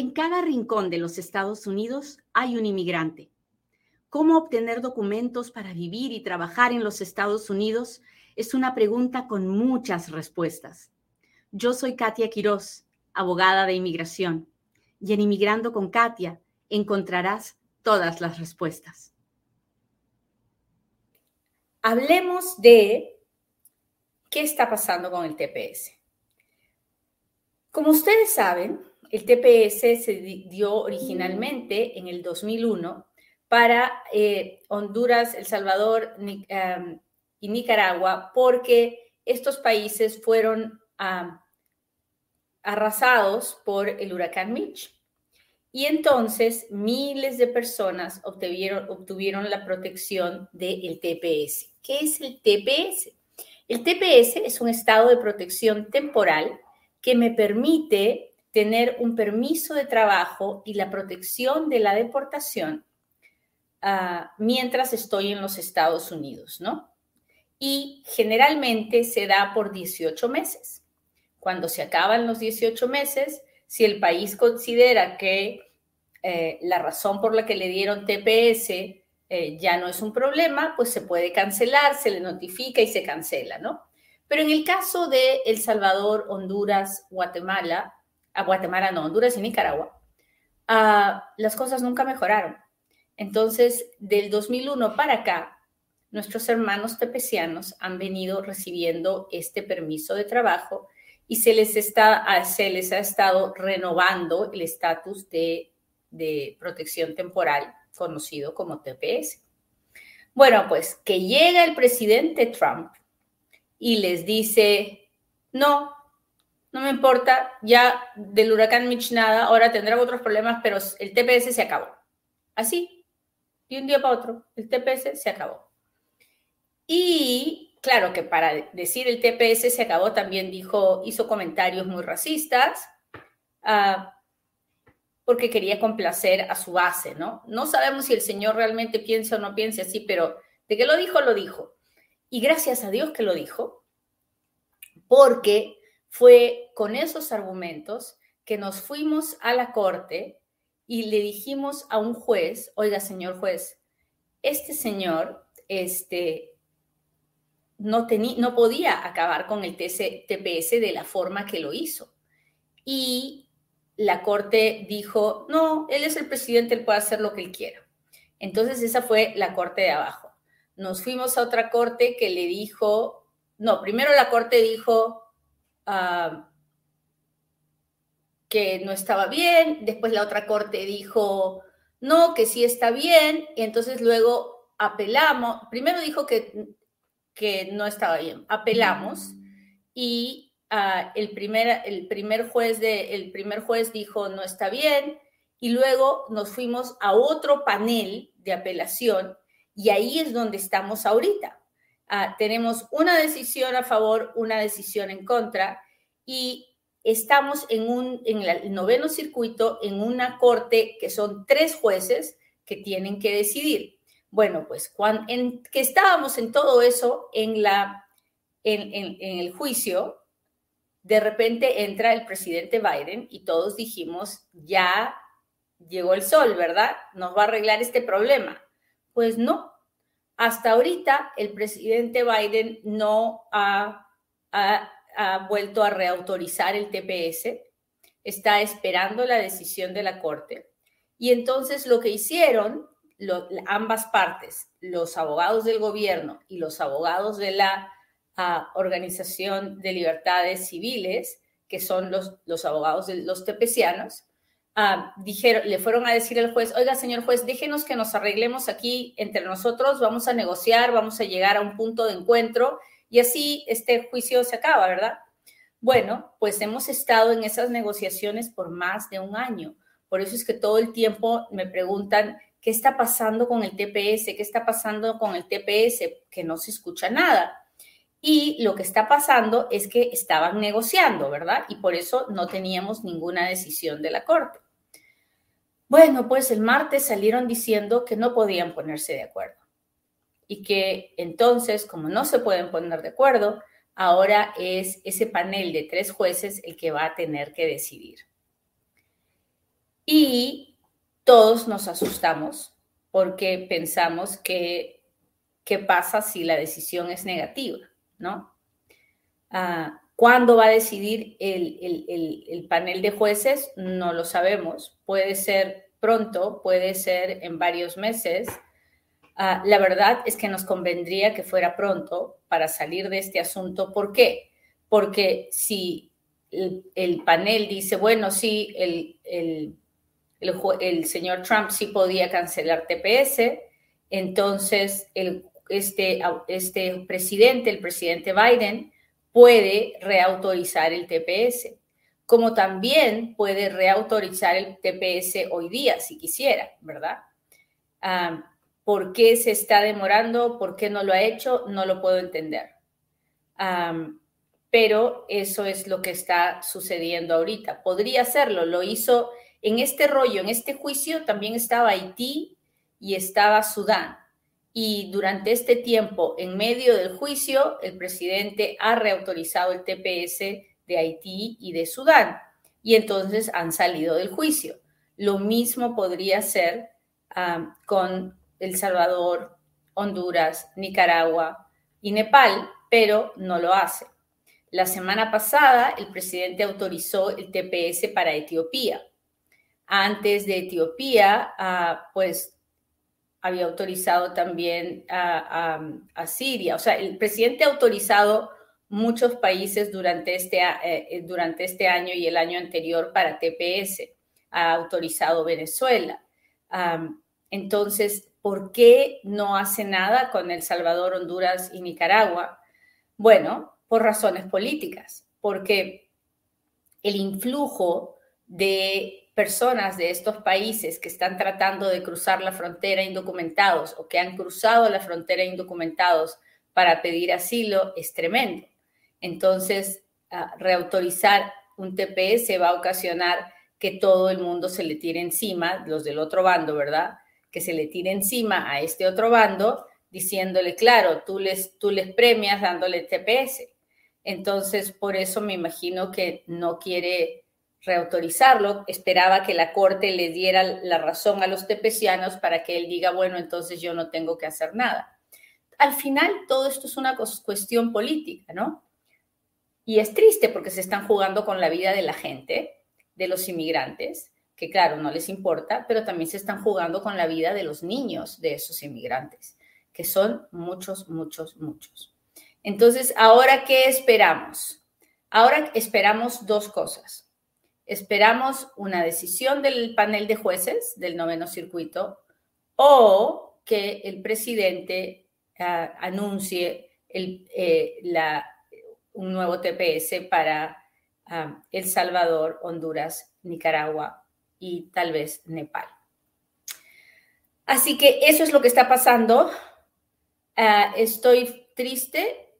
En cada rincón de los Estados Unidos hay un inmigrante. ¿Cómo obtener documentos para vivir y trabajar en los Estados Unidos? Es una pregunta con muchas respuestas. Yo soy Katia Quiroz, abogada de inmigración, y en Inmigrando con Katia encontrarás todas las respuestas. Hablemos de qué está pasando con el TPS. Como ustedes saben, el TPS se dio originalmente en el 2001 para eh, Honduras, El Salvador y Nicaragua porque estos países fueron arrasados por el huracán Mitch. Y entonces miles de personas obtuvieron, obtuvieron la protección del TPS. ¿Qué es el TPS? El TPS es un estado de protección temporal que me permite tener un permiso de trabajo y la protección de la deportación ah, mientras estoy en los Estados Unidos, ¿no? Y generalmente se da por 18 meses. Cuando se acaban los 18 meses, si el país considera que eh, la razón por la que le dieron TPS eh, ya no es un problema, pues se puede cancelar, se le notifica y se cancela, ¿no? Pero en el caso de El Salvador, Honduras, Guatemala, a Guatemala no, Honduras y Nicaragua, ah, las cosas nunca mejoraron. Entonces, del 2001 para acá, nuestros hermanos tepecianos han venido recibiendo este permiso de trabajo y se les, está, ah, se les ha estado renovando el estatus de, de protección temporal conocido como TPS. Bueno, pues que llega el presidente Trump y les dice, no, no me importa, ya del huracán Mitch nada, ahora tendrán otros problemas, pero el TPS se acabó. Así, de un día para otro, el TPS se acabó. Y claro que para decir el TPS se acabó también dijo, hizo comentarios muy racistas, uh, porque quería complacer a su base, ¿no? No sabemos si el señor realmente piensa o no piensa así, pero de que lo dijo, lo dijo. Y gracias a Dios que lo dijo, porque fue con esos argumentos que nos fuimos a la corte y le dijimos a un juez, oiga, señor juez, este señor este, no, no podía acabar con el TPS de la forma que lo hizo. Y la corte dijo, no, él es el presidente, él puede hacer lo que él quiera. Entonces esa fue la corte de abajo. Nos fuimos a otra corte que le dijo, no, primero la corte dijo ah, que no estaba bien, después la otra corte dijo, no, que sí está bien, y entonces luego apelamos, primero dijo que, que no estaba bien, apelamos y ah, el, primer, el, primer juez de, el primer juez dijo no está bien y luego nos fuimos a otro panel de apelación y ahí es donde estamos ahorita. Ah, tenemos una decisión a favor, una decisión en contra y estamos en, un, en el noveno circuito en una corte que son tres jueces que tienen que decidir. Bueno, pues cuando, en, que estábamos en todo eso, en, la, en, en el juicio, de repente entra el presidente Biden y todos dijimos, ya llegó el sol, ¿verdad? Nos va a arreglar este problema. Pues no, hasta ahorita el presidente Biden no ha, vuelto a reautorizar el TPS, está esperando la decisión de la Corte. Y entonces lo que hicieron ambas partes, los abogados del gobierno y los abogados de la ah, Organización de Libertades Civiles, que son los, los abogados de los tepecianos, Dijeron, le fueron a decir al juez, oiga, señor juez, déjenos que nos arreglemos aquí entre nosotros, vamos a negociar, vamos a llegar a un punto de encuentro y así este juicio se acaba, ¿verdad? Bueno, pues hemos estado en esas negociaciones por más de un año. Por eso es que todo el tiempo me preguntan, ¿qué está pasando con el TPS? ¿Qué está pasando con el TPS? Que no se escucha nada. Y lo que está pasando es que estaban negociando, ¿verdad? Y por eso no teníamos ninguna decisión de la Corte. Bueno, pues el martes salieron diciendo que no podían ponerse de acuerdo y que entonces, como no se pueden poner de acuerdo, ahora es ese panel de tres jueces el que va a tener que decidir. Y todos nos asustamos porque pensamos que qué pasa si la decisión es negativa, ¿no? Ah, ¿Cuándo va a decidir el, panel de jueces? No lo sabemos. Puede ser pronto, puede ser en varios meses. Ah, la verdad es que nos convendría que fuera pronto para salir de este asunto. ¿Por qué? Porque si el, panel dice, bueno, sí, el, el, señor Trump sí podía cancelar TPS, entonces el, este, este presidente, el presidente Biden, puede reautorizar el TPS, como también puede reautorizar el TPS hoy día, si quisiera, ¿verdad? ¿Por qué se está demorando? ¿Por qué no lo ha hecho? No lo puedo entender. pero eso es lo que está sucediendo ahorita. Podría hacerlo, lo hizo en este rollo, en este juicio también estaba Haití y estaba Sudán. Y durante este tiempo, en medio del juicio, el presidente ha reautorizado el TPS de Haití y de Sudán. Y entonces han salido del juicio. Lo mismo podría ser con El Salvador, Honduras, Nicaragua y Nepal, pero no lo hace. La semana pasada, el presidente autorizó el TPS para Etiopía antes de Etiopía, ah, pues había autorizado también a, Siria. O sea, el presidente ha autorizado muchos países durante este, eh, eh, durante este año y el año anterior para TPS. Ha autorizado Venezuela. entonces, ¿por qué no hace nada con El Salvador, Honduras y Nicaragua? Bueno, por razones políticas, porque el influjo de personas de estos países que están tratando de cruzar la frontera indocumentados o que han cruzado la frontera indocumentados para pedir asilo es tremendo. Entonces, reautorizar un TPS va a ocasionar que todo el mundo se le tire encima, los del otro bando, ¿verdad? Que se le tire encima a este otro bando diciéndole, claro, tú les, tú les premias dándole TPS. Entonces, por eso me imagino que no quiere reautorizarlo, esperaba que la Corte le diera la razón a los tepecianos para que él diga, bueno, entonces yo no tengo que hacer nada. Al final, todo esto es una cuestión política, ¿no? Y es triste porque se están jugando con la vida de la gente, de los inmigrantes, que claro, no les importa, pero también se están jugando con la vida de los niños de esos inmigrantes, que son muchos, muchos, muchos. Entonces, ¿ahora qué esperamos? Ahora esperamos dos cosas esperamos una decisión del panel de jueces del noveno circuito o que el presidente ah, anuncie eh, un nuevo TPS para ah, El Salvador, Honduras, Nicaragua y tal vez Nepal. Así que eso es lo que está pasando. Ah, estoy triste,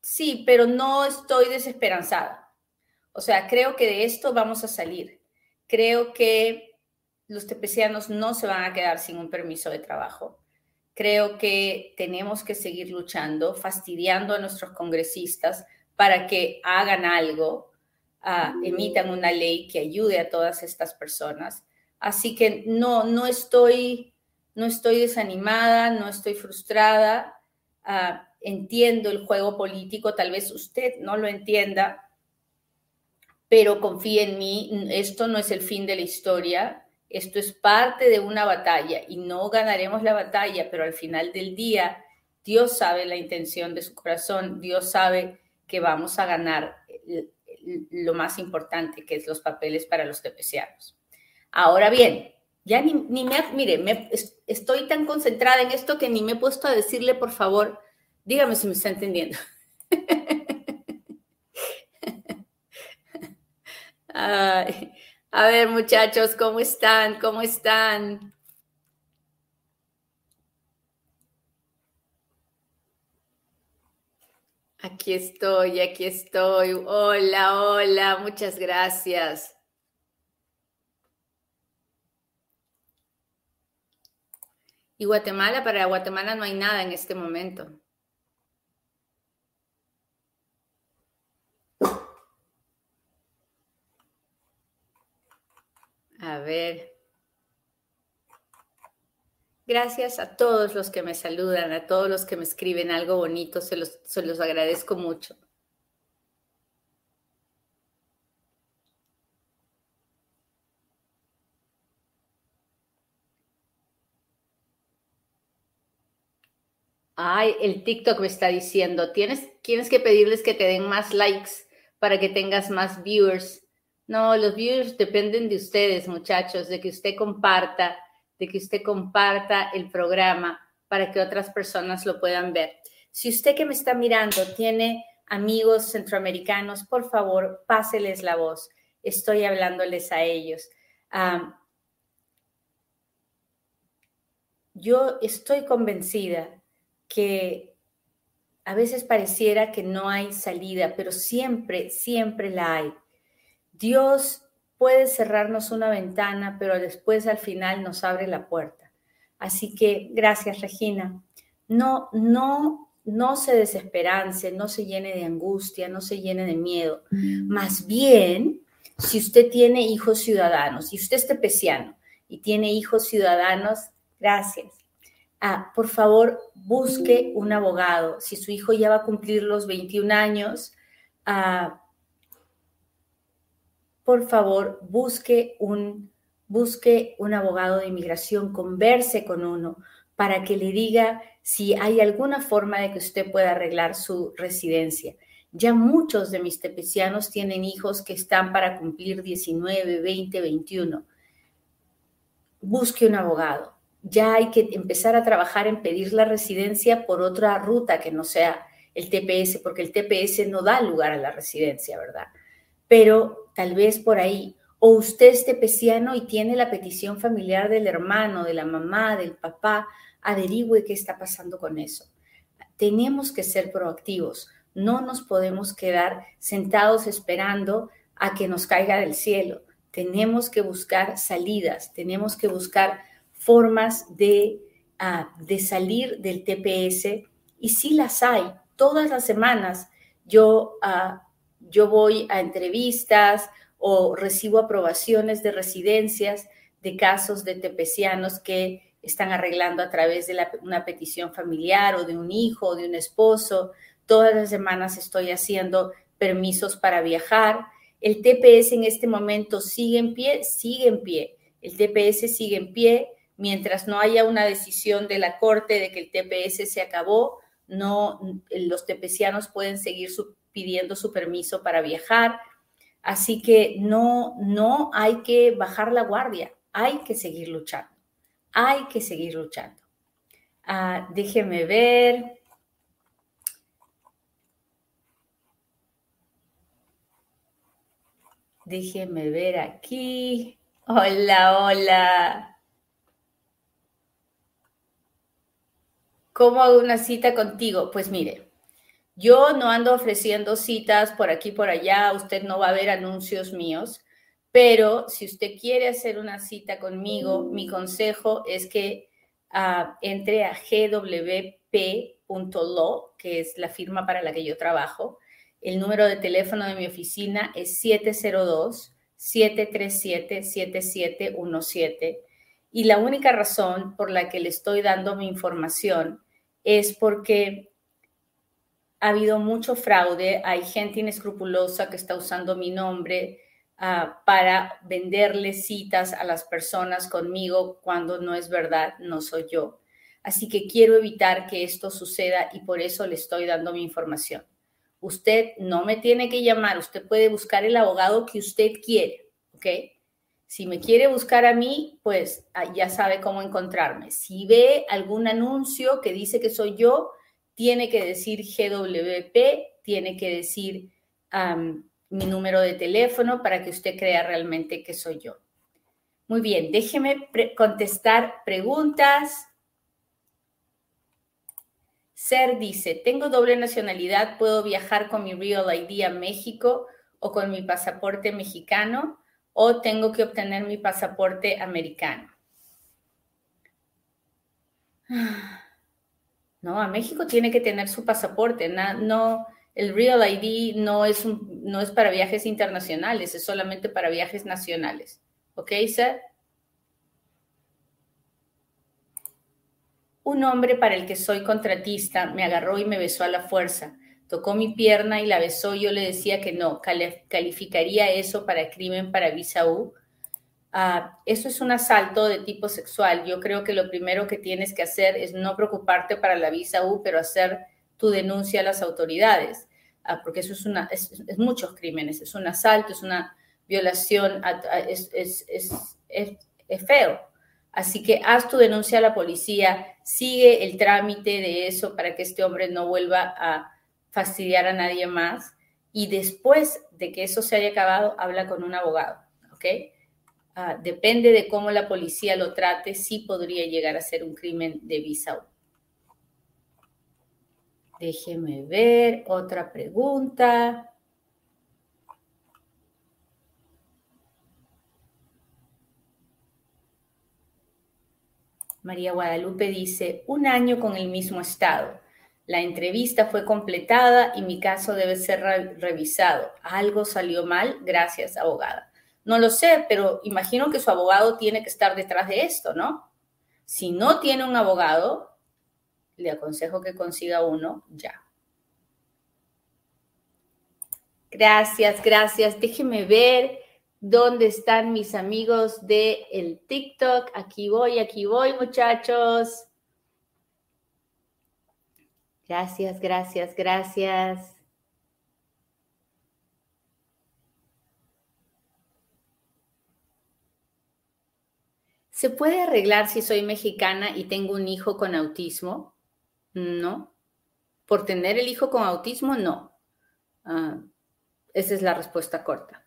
sí, pero no estoy desesperanzada. O sea, creo que de esto vamos a salir. Creo que los tepecianos no se van a quedar sin un permiso de trabajo. Creo que tenemos que seguir luchando, fastidiando a nuestros congresistas para que hagan algo, ah, emitan una ley que ayude a todas estas personas. Así que no, no estoy, no estoy desanimada, no estoy frustrada. Ah, entiendo el juego político, tal vez usted no lo entienda, pero confíe en mí, esto no es el fin de la historia, esto es parte de una batalla y no ganaremos la batalla, pero al final del día Dios sabe la intención de su corazón, Dios sabe que vamos a ganar lo más importante, que es los papeles para los tepecianos. Ahora bien, ya ni, me, mire, estoy tan concentrada en esto que ni me he puesto a decirle, por favor, dígame si me está entendiendo. a ver, muchachos, ¿cómo están? ¿Cómo están? Aquí estoy, aquí estoy. Hola, hola, muchas gracias. Y Guatemala, para Guatemala no hay nada en este momento. Ver. Gracias a todos los que me saludan, a todos los que me escriben algo bonito, se los, se los agradezco mucho. Ay, el TikTok me está diciendo, tienes, tienes que pedirles que te den más likes para que tengas más viewers. No, los viewers dependen de ustedes, muchachos, de que usted comparta, de que usted comparta el programa para que otras personas lo puedan ver. Si usted que me está mirando tiene amigos centroamericanos, por favor, páseles la voz. Estoy hablándoles a ellos. yo estoy convencida que a veces pareciera que no hay salida, pero siempre, siempre la hay. Dios puede cerrarnos una ventana, pero después al final nos abre la puerta. Así que gracias, Regina. No, no, no se desesperance, no se llene de angustia, no se llene de miedo. Más bien, si usted tiene hijos ciudadanos, y usted es tepeciano y tiene hijos ciudadanos, gracias Ah, por favor, busque un abogado. Si su hijo ya va a cumplir los 21 años, ah, por favor, busque un, busque un abogado de inmigración, converse con uno para que le diga si hay alguna forma de que usted pueda arreglar su residencia. Ya muchos de mis tepecianos tienen hijos que están para cumplir 19, 20, 21. Busque un abogado ya hay que empezar a trabajar en pedir la residencia por otra ruta que no sea el TPS, porque el TPS no da lugar a la residencia, ¿verdad? Pero tal vez por ahí, o usted es tepeciano y tiene la petición familiar del hermano, de la mamá, del papá, averigüe qué está pasando con eso. Tenemos que ser proactivos, no nos podemos quedar sentados esperando a que nos caiga del cielo. Tenemos que buscar salidas, tenemos que buscar formas de, ah, de salir del TPS y sí las hay. Todas las semanas yo, uh, yo voy a entrevistas o recibo aprobaciones de residencias de casos de tepecianos que están arreglando a través de una petición familiar o de un hijo o de un esposo. Todas las semanas estoy haciendo permisos para viajar. El TPS en este momento sigue en pie, sigue en pie. El TPS sigue en pie mientras no haya una decisión de la Corte de que el TPS se acabó, no, los tepecianos pueden seguir pidiendo su permiso para viajar. Así que no, no hay que bajar la guardia, hay que seguir luchando, hay que seguir luchando. Ah, déjeme ver. Déjeme ver aquí. Hola, hola. ¿Cómo hago una cita contigo? Pues mire, yo no ando ofreciendo citas por aquí, por allá, usted no va a ver anuncios míos, pero si usted quiere hacer una cita conmigo, mi consejo es que ah, entre a gwp.lo, que es la firma para la que yo trabajo. El número de teléfono de mi oficina es 702 737 7717 y la única razón por la que le estoy dando mi información es porque ha habido mucho fraude, hay gente inescrupulosa que está usando mi nombre ah, para venderle citas a las personas conmigo cuando no es verdad, no soy yo. Así que quiero evitar que esto suceda y por eso le estoy dando mi información. Usted no me tiene que llamar, usted puede buscar el abogado que usted quiere, ¿ok? Si me quiere buscar a mí, pues ah, ya sabe cómo encontrarme. Si ve algún anuncio que dice que soy yo, tiene que decir GWP, tiene que decir mi número de teléfono para que usted crea realmente que soy yo. Muy bien, déjeme contestar preguntas. Ser dice, tengo doble nacionalidad, puedo viajar con mi Real ID a México o con mi pasaporte mexicano o tengo que obtener mi pasaporte americano. No, a México tiene que tener su pasaporte. No, el Real ID no es, no es para viajes internacionales, es solamente para viajes nacionales. ¿Ok, sir? Un hombre para el que soy contratista me agarró y me besó a la fuerza. Tocó mi pierna y la besó. Yo le decía que no, calificaría eso para crimen para visa Ah, eso es un asalto de tipo sexual. Yo creo que lo primero que tienes que hacer es no preocuparte para la visa U, pero hacer tu denuncia a las autoridades, ah, porque eso es, muchos crímenes, es un asalto, es una violación, es, es feo. Así que haz tu denuncia a la policía, sigue el trámite de eso para que este hombre no vuelva a fastidiar a nadie más y después de que eso se haya acabado, habla con un abogado, ¿ok? Ah, depende de cómo la policía lo trate, sí podría llegar a ser un crimen de visa. Déjeme ver otra pregunta. María Guadalupe dice, un año con el mismo estado. La entrevista fue completada y mi caso debe ser revisado. Algo salió mal, gracias, abogada. No lo sé, pero imagino que su abogado tiene que estar detrás de esto, ¿no? Si no tiene un abogado, le aconsejo que consiga uno ya. Gracias, gracias. Déjeme ver. ¿Dónde están mis amigos de el TikTok? Aquí voy, aquí voy, muchachos. Gracias, gracias, gracias. ¿Se puede arreglar si soy mexicana y tengo un hijo con autismo? No. Por tener el hijo con autismo, no. Ah, esa es la respuesta corta.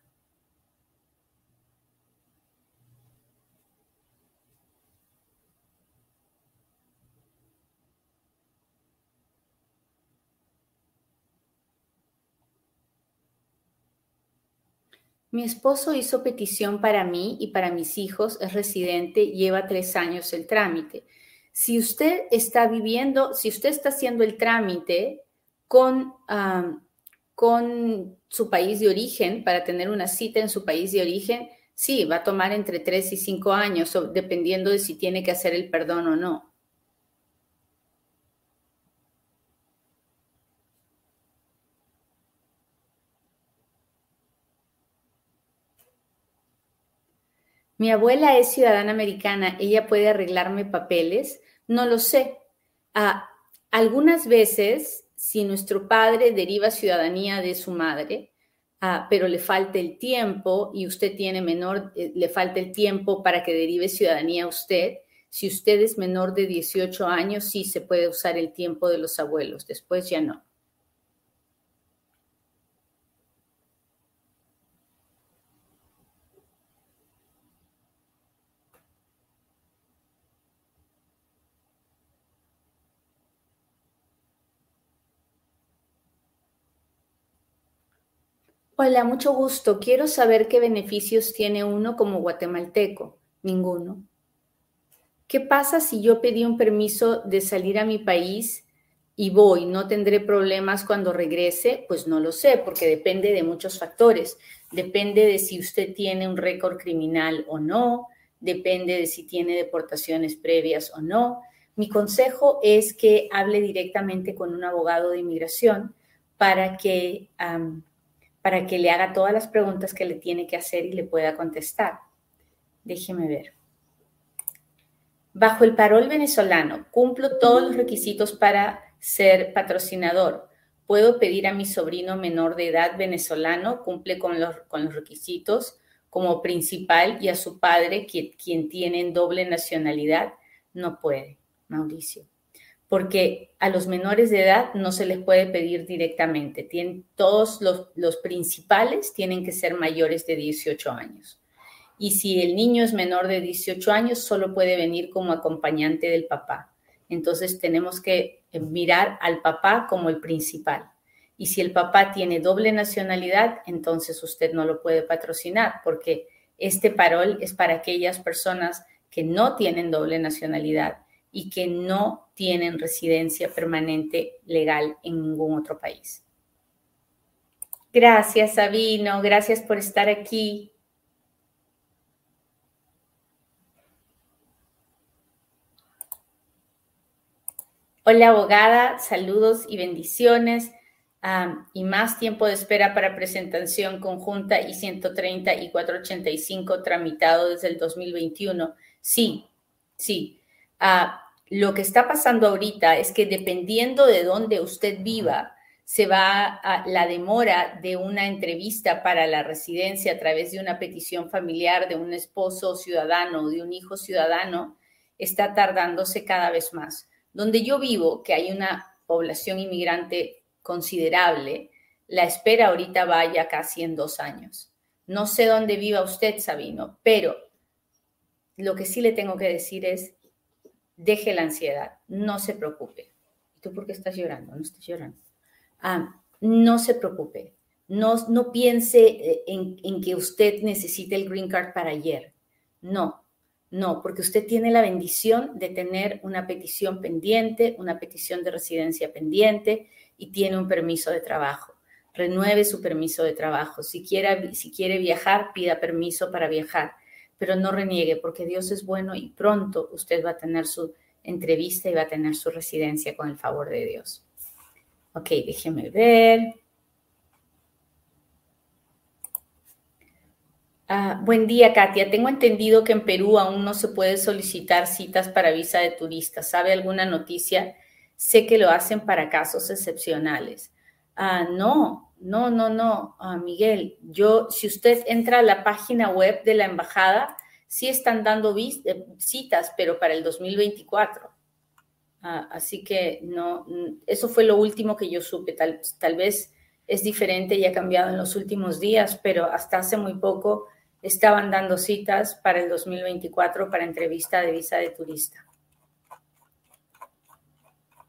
Mi esposo hizo petición para mí y para mis hijos, es residente, lleva tres años el trámite. Si usted está viviendo, si usted está haciendo el trámite con, con su país de origen, para tener una cita en su país de origen, sí, va a tomar entre tres y cinco años, dependiendo de si tiene que hacer el perdón o no. Mi abuela es ciudadana americana, ella puede arreglarme papeles, no lo sé. Ah, algunas veces, si nuestro padre deriva ciudadanía de su madre, ah, pero le falta el tiempo y usted tiene menor, eh, le falta el tiempo para que derive ciudadanía a usted, si usted es menor de 18 años, sí se puede usar el tiempo de los abuelos, después ya no. Hola, mucho gusto. Quiero saber qué beneficios tiene uno como guatemalteco. Ninguno. ¿Qué pasa si yo pedí un permiso de salir a mi país y voy? ¿No tendré problemas cuando regrese? Pues no lo sé, porque depende de muchos factores. Depende de si usted tiene un récord criminal o no, depende de si tiene deportaciones previas o no. Mi consejo es que hable directamente con un abogado de inmigración para que para que le haga todas las preguntas que le tiene que hacer y le pueda contestar. Déjeme ver. Bajo el parol venezolano, cumplo todos los requisitos para ser patrocinador. Puedo pedir a mi sobrino menor de edad venezolano, cumple con los, con los requisitos como principal y a su padre, quien, quien tiene doble nacionalidad, no puede, Mauricio porque a los menores de edad no se les puede pedir directamente. Tienen, todos los, los principales tienen que ser mayores de 18 años. Y si el niño es menor de 18 años, solo puede venir como acompañante del papá. Entonces tenemos que mirar al papá como el principal. Y si el papá tiene doble nacionalidad, entonces usted no lo puede patrocinar porque este parol es para aquellas personas que no tienen doble nacionalidad y que no tienen residencia permanente legal en ningún otro país. Gracias, Sabino. Gracias por estar aquí. Hola, abogada. Saludos y bendiciones. Y más tiempo de espera para presentación conjunta y 130 y 485 tramitado desde el 2021. Sí, sí. Uh, lo que está pasando ahorita es que dependiendo de dónde usted viva, se va a la demora de una entrevista para la residencia a través de una petición familiar de un esposo ciudadano o de un hijo ciudadano, está tardándose cada vez más. Donde yo vivo, que hay una población inmigrante considerable, la espera ahorita vaya casi en dos años. No sé dónde viva usted, Sabino, pero lo que sí le tengo que decir es, deje la ansiedad, no se preocupe. ¿Tú por qué estás llorando? No estás llorando. Ah, no se preocupe, no, no piense eh, en, en, que usted necesite el green card para ayer. No, no, porque usted tiene la bendición de tener una petición pendiente, una petición de residencia pendiente y tiene un permiso de trabajo. Renueve su permiso de trabajo. Si, quiera, si quiere viajar, pida permiso para viajar, pero no reniegue porque Dios es bueno y pronto usted va a tener su entrevista y va a tener su residencia con el favor de Dios. Ok, déjeme ver. Ah, buen día, Katia. Tengo entendido que en Perú aún no se puede solicitar citas para visa de turista. ¿Sabe alguna noticia? Sé que lo hacen para casos excepcionales. Ah, no, no, no, no, ah, Miguel. Yo, si usted entra a la página web de la embajada, sí están dando eh, citas, pero para el 2024. Ah, así que no, eso fue lo último que yo supe. Tal, tal vez es diferente y ha cambiado en los últimos días, pero hasta hace muy poco estaban dando citas para el 2024 para entrevista de visa de turista.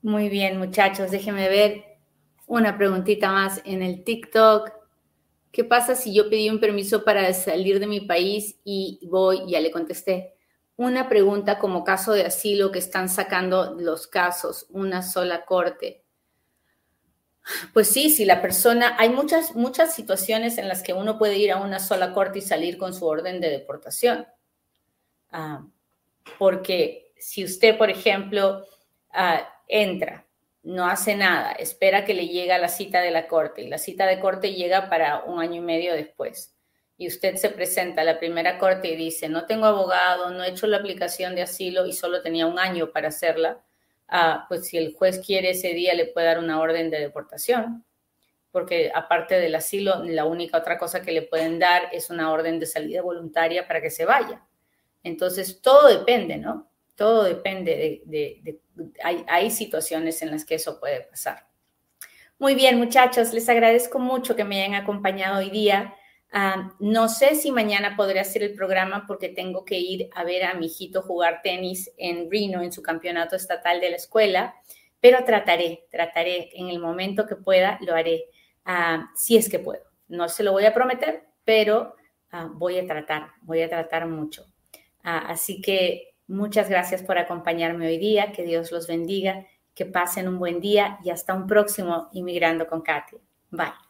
Muy bien, muchachos, déjenme ver una preguntita más en el TikTok. ¿Qué pasa si yo pedí un permiso para salir de mi país y voy, ya le contesté, una pregunta como caso de asilo que están sacando los casos, una sola corte. Pues sí, si la persona, hay muchas, muchas situaciones en las que uno puede ir a una sola corte y salir con su orden de deportación. Ah, porque si usted, por ejemplo, ah, entra, no hace nada, espera que le llegue la cita de la corte y la cita de corte llega para un año y medio después y usted se presenta a la primera corte y dice, no tengo abogado, no he hecho la aplicación de asilo y solo tenía un año para hacerla, ah, pues si el juez quiere ese día le puede dar una orden de deportación, porque aparte del asilo, la única otra cosa que le pueden dar es una orden de salida voluntaria para que se vaya. Entonces, todo depende, ¿no? Todo depende de, hay, situaciones en las que eso puede pasar. Muy bien, muchachos, les agradezco mucho que me hayan acompañado hoy día no sé si mañana podré hacer el programa porque tengo que ir a ver a mi hijito jugar tenis en Reno, en su campeonato estatal de la escuela, pero trataré, trataré en el momento que pueda, lo haré, si es que puedo. No se lo voy a prometer, pero voy a tratar, voy a tratar mucho. así que muchas gracias por acompañarme hoy día, que Dios los bendiga, que pasen un buen día y hasta un próximo Inmigrando con Katia. Bye.